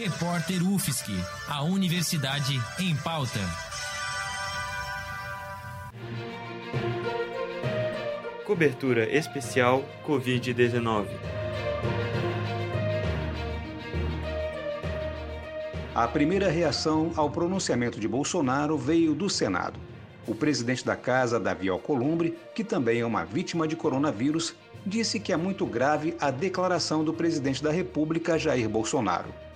Repórter UFSC, a Universidade em Pauta. Cobertura especial Covid-19. A primeira reação ao pronunciamento de Bolsonaro veio do Senado. O presidente da casa, Davi Alcolumbre, que também é uma vítima de coronavírus, disse que é muito grave a declaração do presidente da República, Jair Bolsonaro.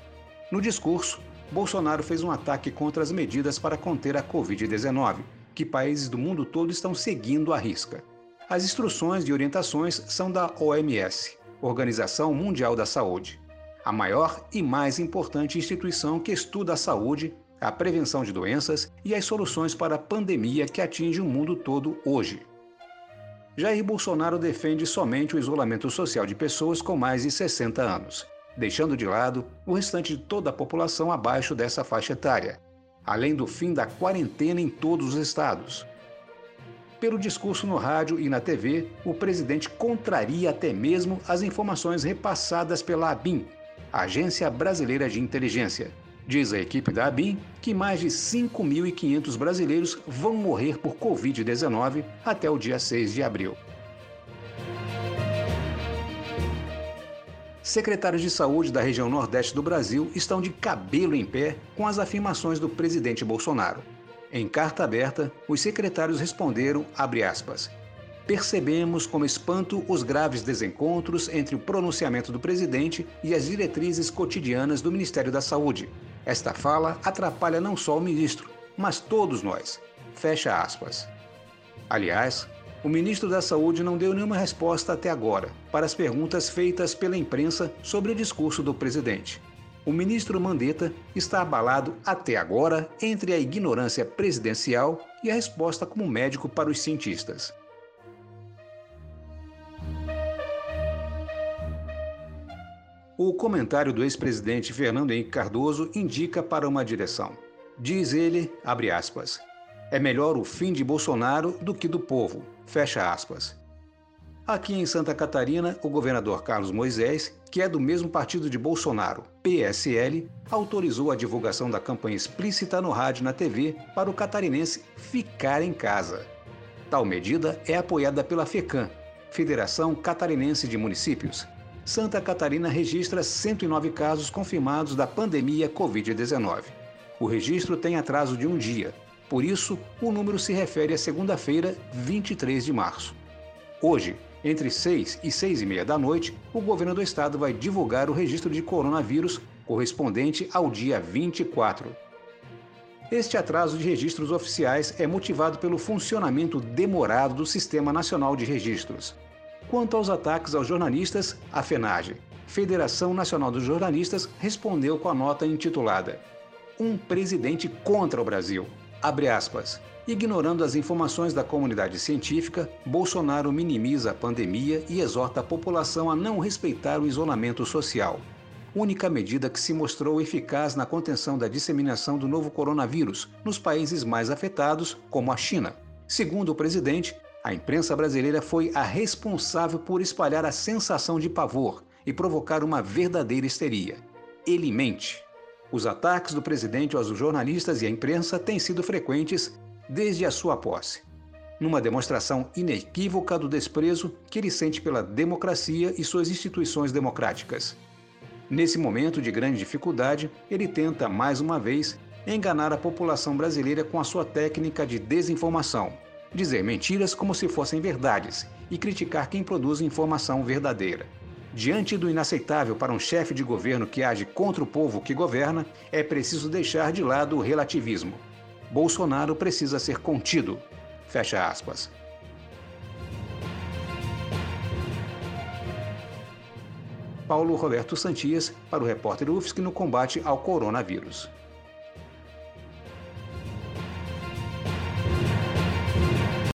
No discurso, Bolsonaro fez um ataque contra as medidas para conter a Covid-19, que países do mundo todo estão seguindo à risca. As instruções e orientações são da OMS, Organização Mundial da Saúde, a maior e mais importante instituição que estuda a saúde, a prevenção de doenças e as soluções para a pandemia que atinge o mundo todo hoje. Jair Bolsonaro defende somente o isolamento social de pessoas com mais de 60 anos deixando de lado o restante de toda a população abaixo dessa faixa etária, além do fim da quarentena em todos os estados. Pelo discurso no rádio e na TV, o presidente contraria até mesmo as informações repassadas pela ABIN, Agência Brasileira de Inteligência. Diz a equipe da ABIN que mais de 5.500 brasileiros vão morrer por Covid-19 até o dia 6 de abril. Secretários de saúde da região Nordeste do Brasil estão de cabelo em pé com as afirmações do presidente Bolsonaro. Em carta aberta, os secretários responderam, aspas, Percebemos com espanto os graves desencontros entre o pronunciamento do presidente e as diretrizes cotidianas do Ministério da Saúde. Esta fala atrapalha não só o ministro, mas todos nós. Fecha aspas. Aliás, o ministro da Saúde não deu nenhuma resposta até agora para as perguntas feitas pela imprensa sobre o discurso do presidente. O ministro Mandetta está abalado até agora entre a ignorância presidencial e a resposta como médico para os cientistas. O comentário do ex-presidente Fernando Henrique Cardoso indica para uma direção. Diz ele, abre aspas, é melhor o fim de Bolsonaro do que do povo. Fecha aspas. Aqui em Santa Catarina, o governador Carlos Moisés, que é do mesmo partido de Bolsonaro, PSL, autorizou a divulgação da campanha explícita no rádio e na TV para o catarinense ficar em casa. Tal medida é apoiada pela FECAM, Federação Catarinense de Municípios. Santa Catarina registra 109 casos confirmados da pandemia Covid-19. O registro tem atraso de um dia, por isso, o número se refere à segunda-feira, 23 de março. Hoje, entre 6 e 6 e meia da noite, o governo do estado vai divulgar o registro de coronavírus correspondente ao dia 24. Este atraso de registros oficiais é motivado pelo funcionamento demorado do Sistema Nacional de Registros. Quanto aos ataques aos jornalistas, a FENAGE, Federação Nacional dos Jornalistas, respondeu com a nota intitulada Um presidente contra o Brasil Abre aspas. Ignorando as informações da comunidade científica, Bolsonaro minimiza a pandemia e exorta a população a não respeitar o isolamento social. Única medida que se mostrou eficaz na contenção da disseminação do novo coronavírus nos países mais afetados, como a China. Segundo o presidente, a imprensa brasileira foi a responsável por espalhar a sensação de pavor e provocar uma verdadeira histeria. Ele mente. Os ataques do presidente aos jornalistas e à imprensa têm sido frequentes desde a sua posse, numa demonstração inequívoca do desprezo que ele sente pela democracia e suas instituições democráticas. Nesse momento de grande dificuldade, ele tenta, mais uma vez, enganar a população brasileira com a sua técnica de desinformação, dizer mentiras como se fossem verdades e criticar quem produz informação verdadeira. Diante do inaceitável para um chefe de governo que age contra o povo que governa, é preciso deixar de lado o relativismo. Bolsonaro precisa ser contido. Fecha aspas. Paulo Roberto Santias para o repórter UFSC no combate ao coronavírus.